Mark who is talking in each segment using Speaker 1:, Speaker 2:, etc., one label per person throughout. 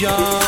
Speaker 1: job.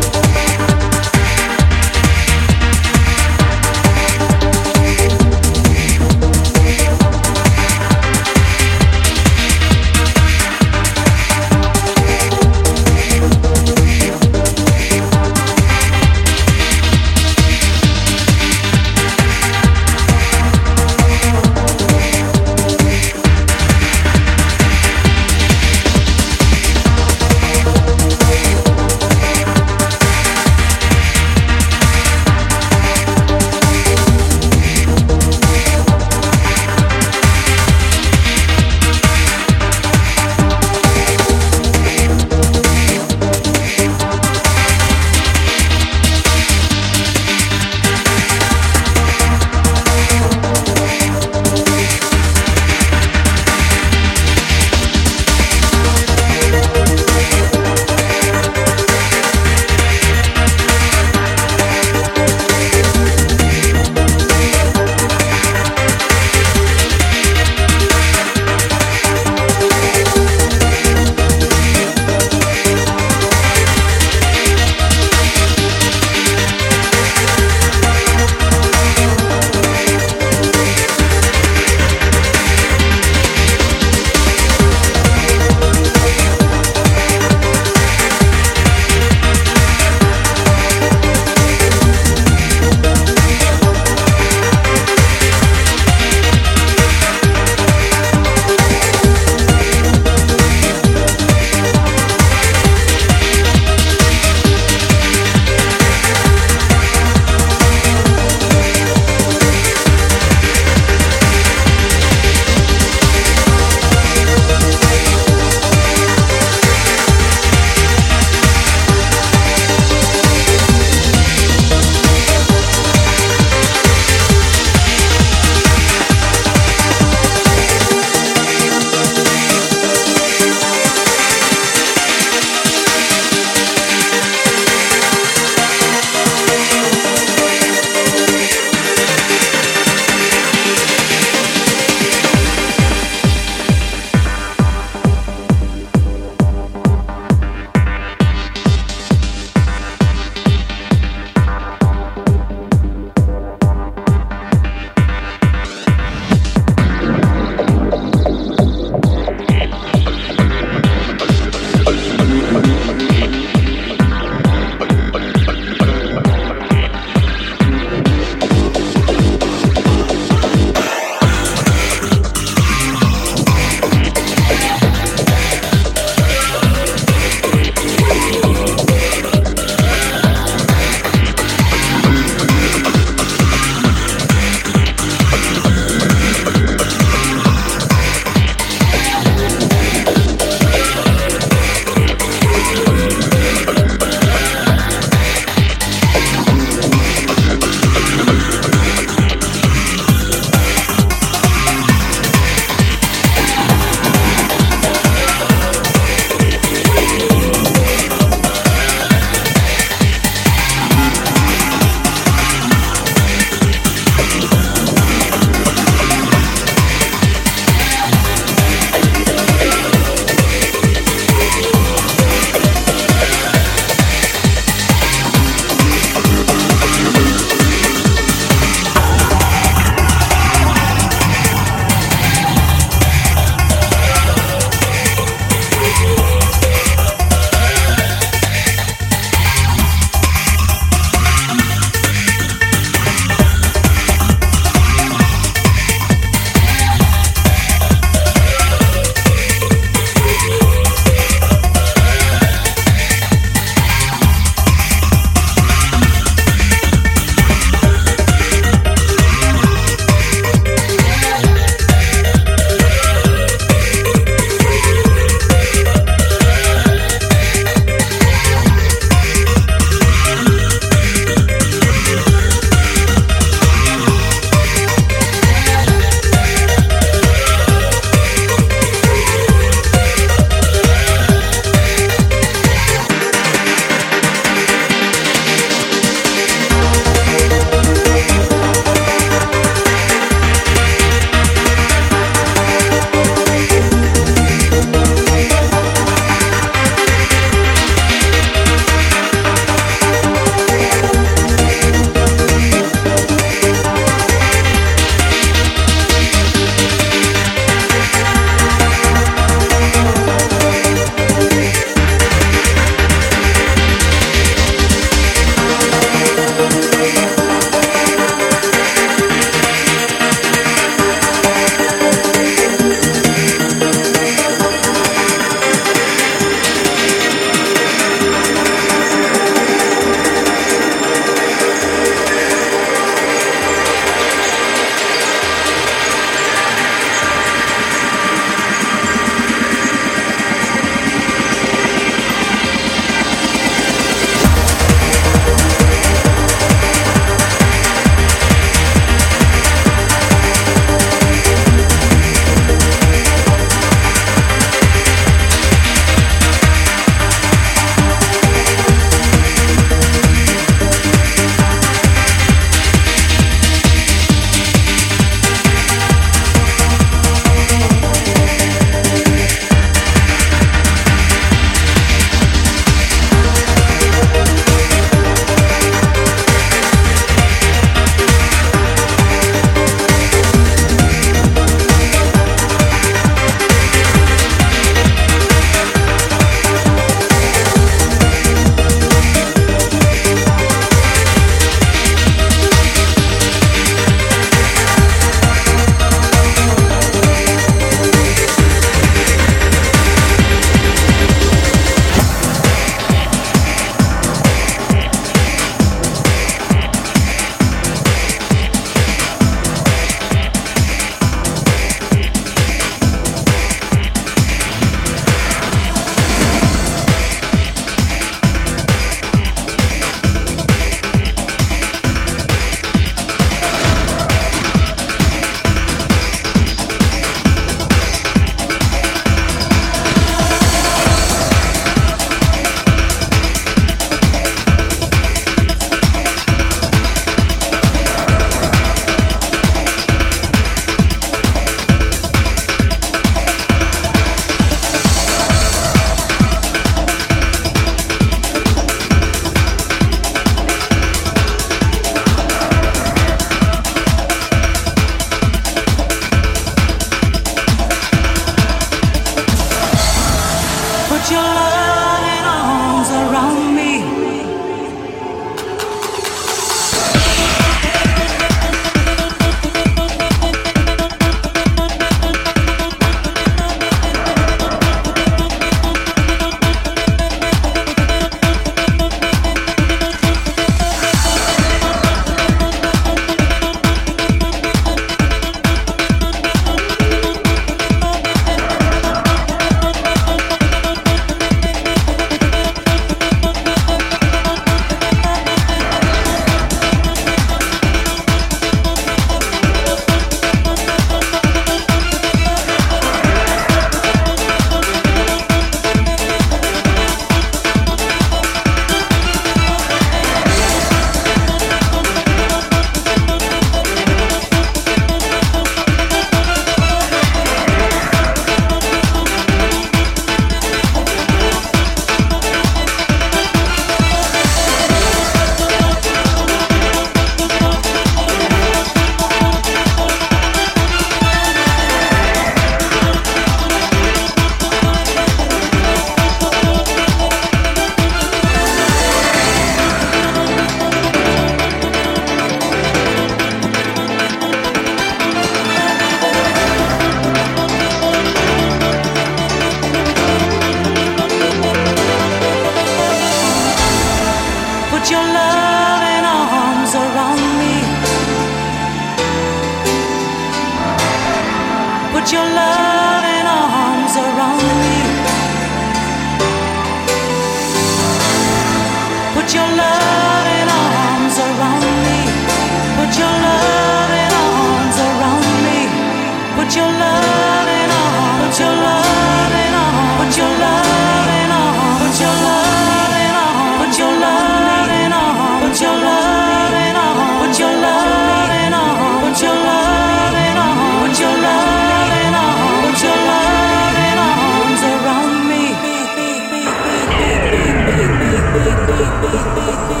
Speaker 1: Beep, beep.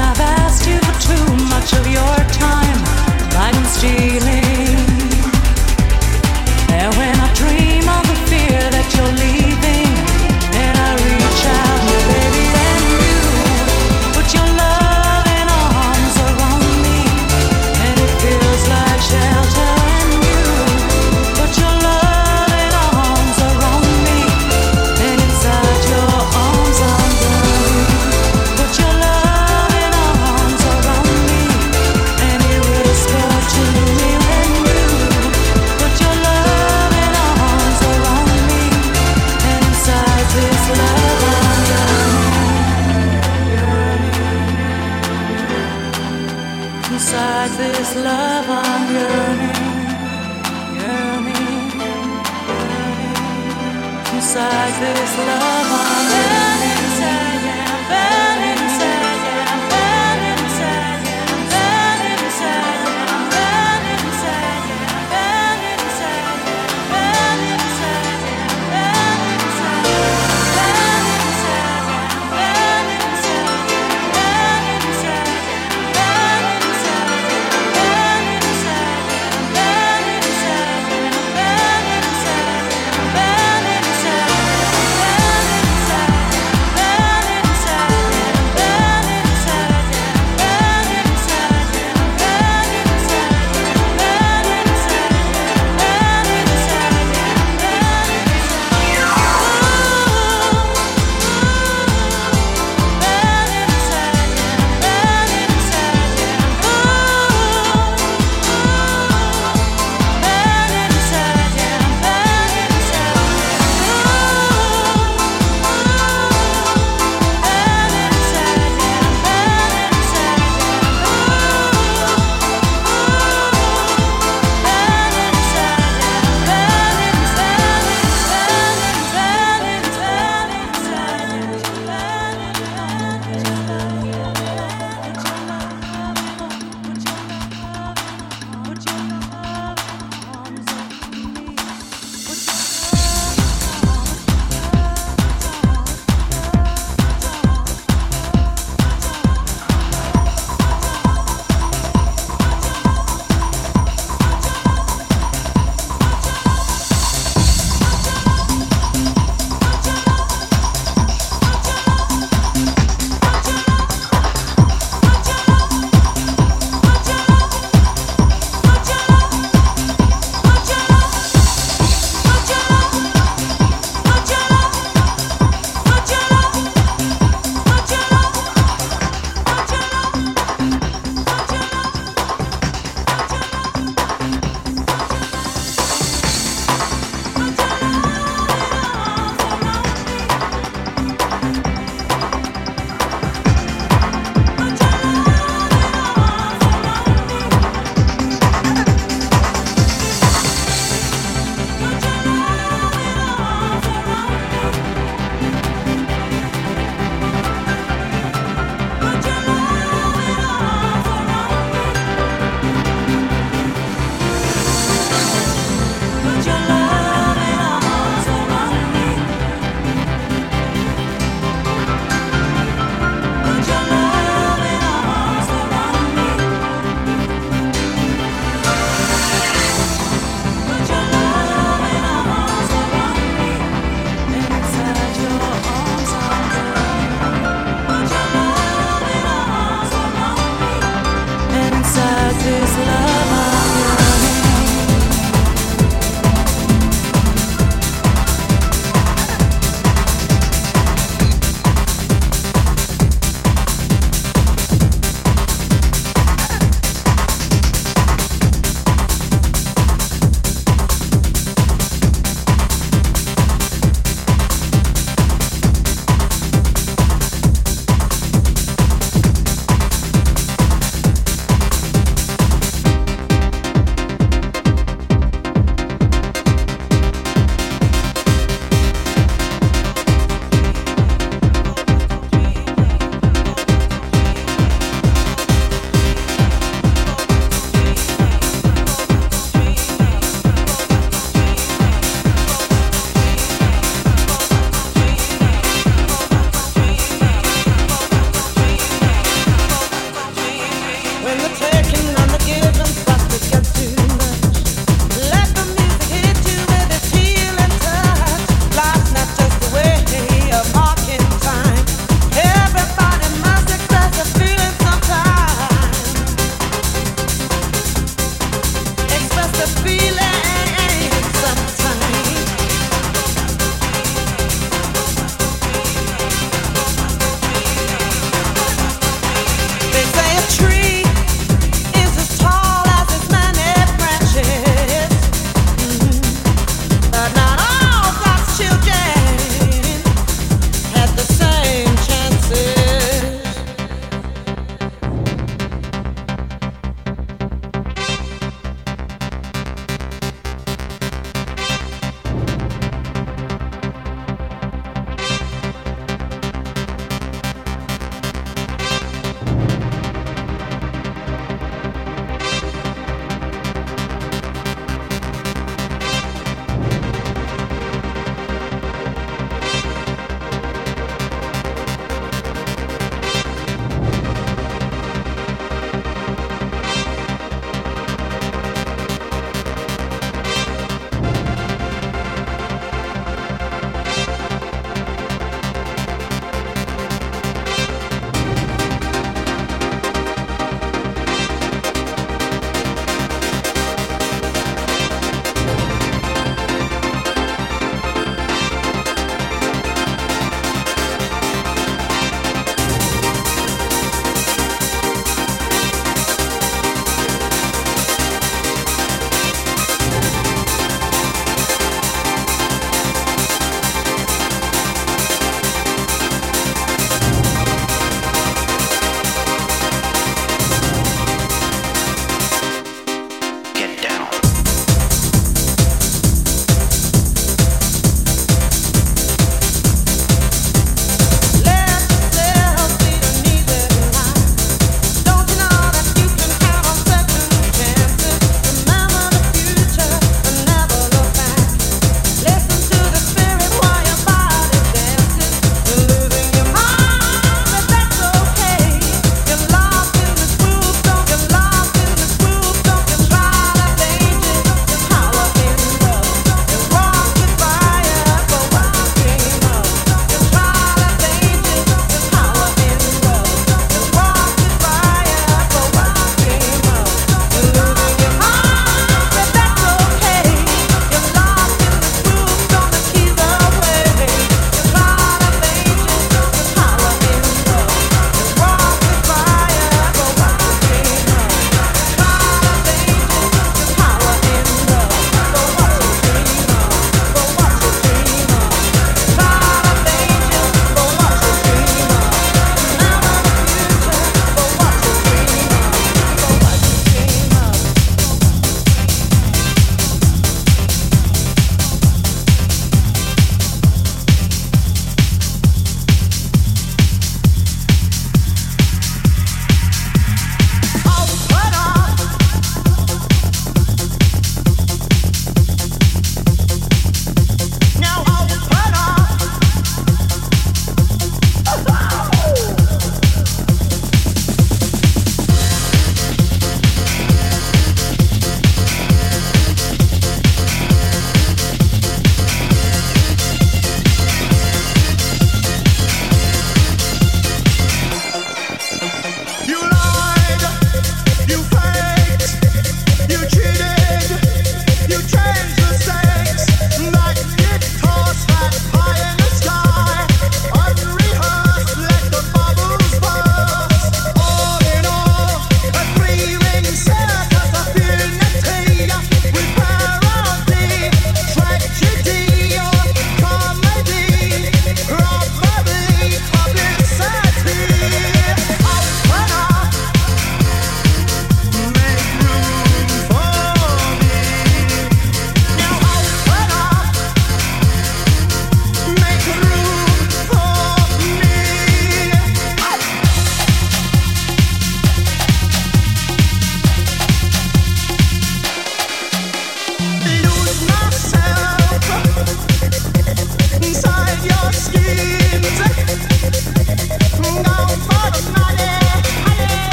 Speaker 1: I've asked you
Speaker 2: for too much of your time.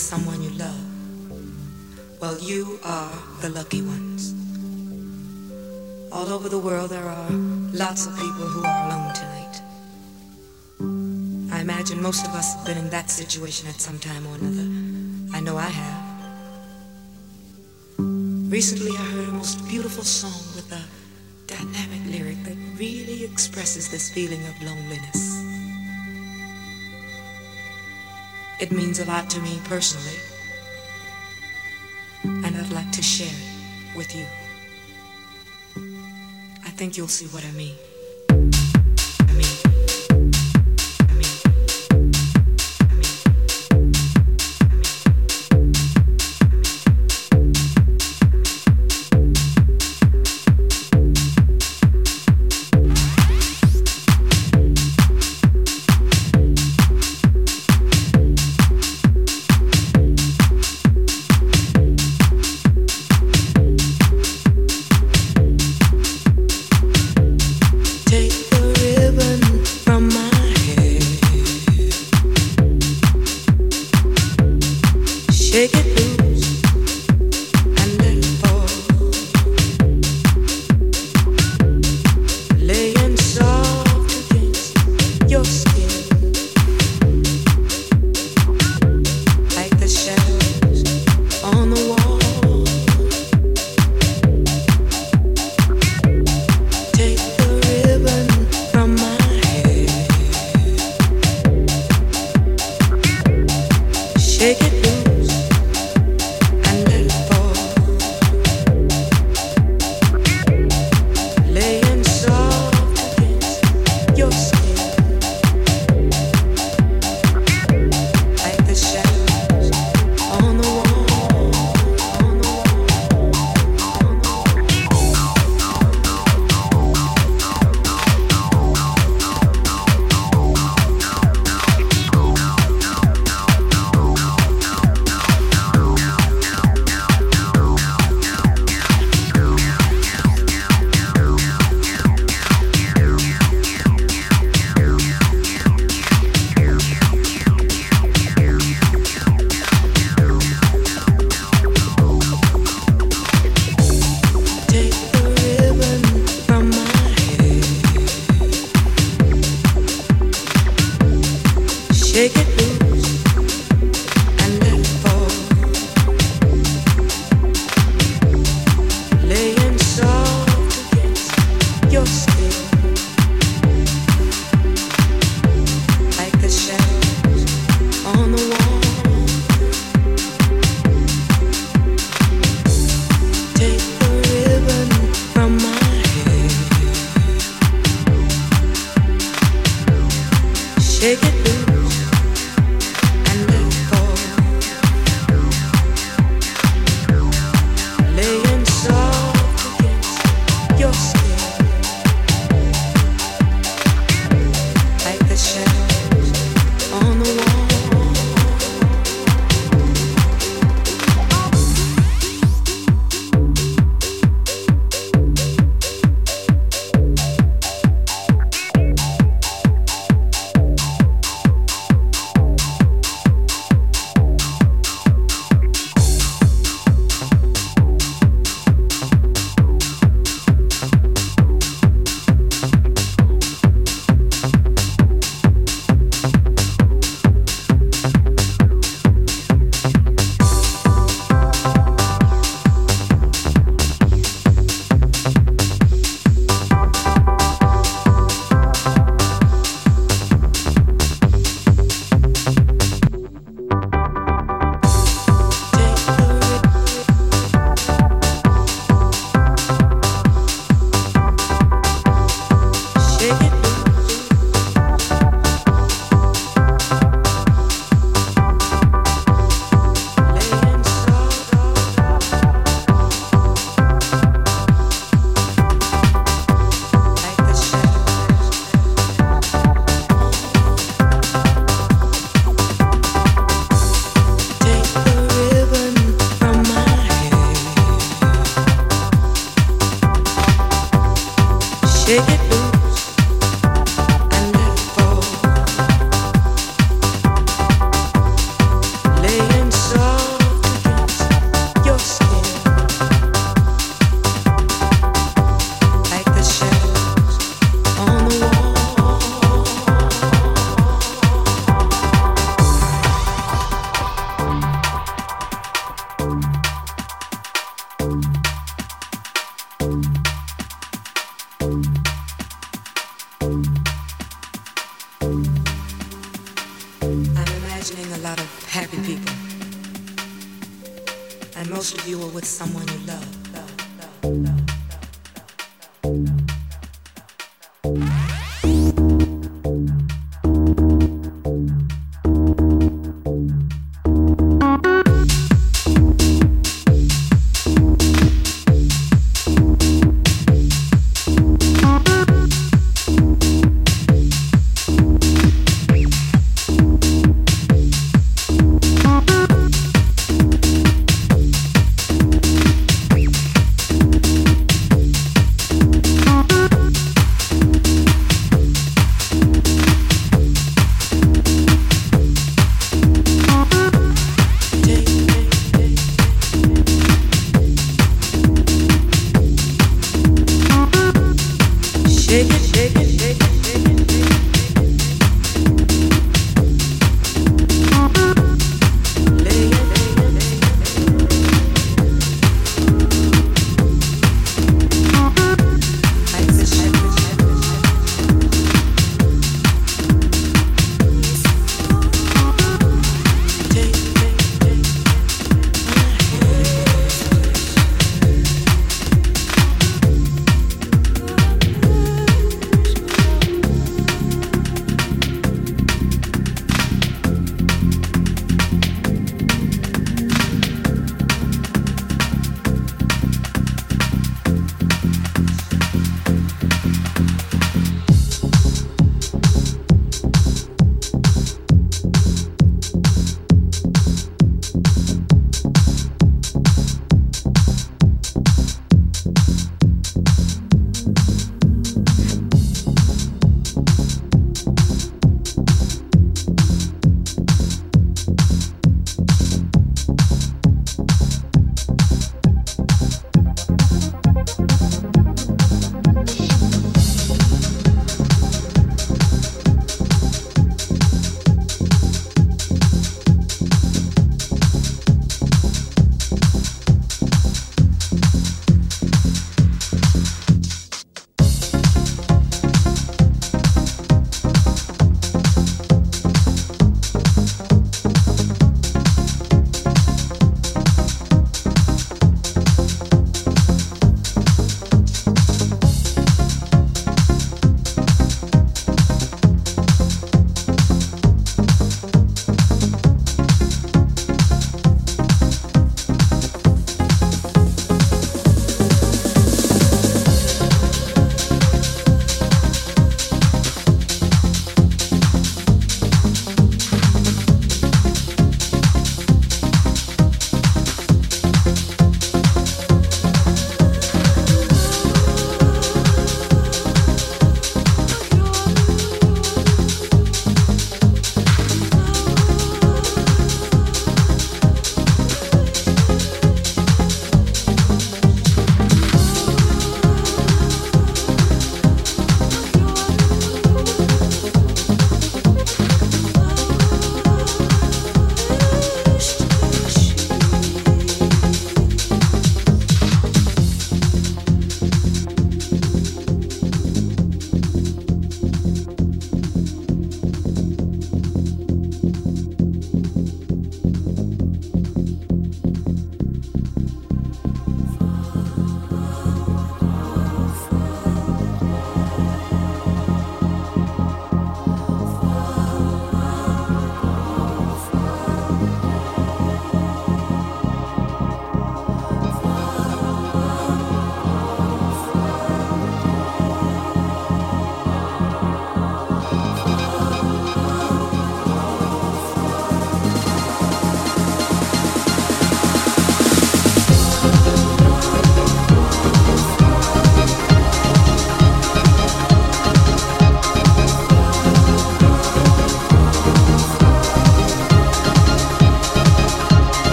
Speaker 2: Someone you love. Well, you are the lucky ones. All over the world, there are lots of people who are alone tonight. I imagine most of us have been in that situation at some time or another. I know I have. Recently, I heard a most beautiful song with a dynamic lyric that really expresses this feeling of loneliness. It means a lot to me personally, and I'd like to share it with you. I think you'll see what I mean.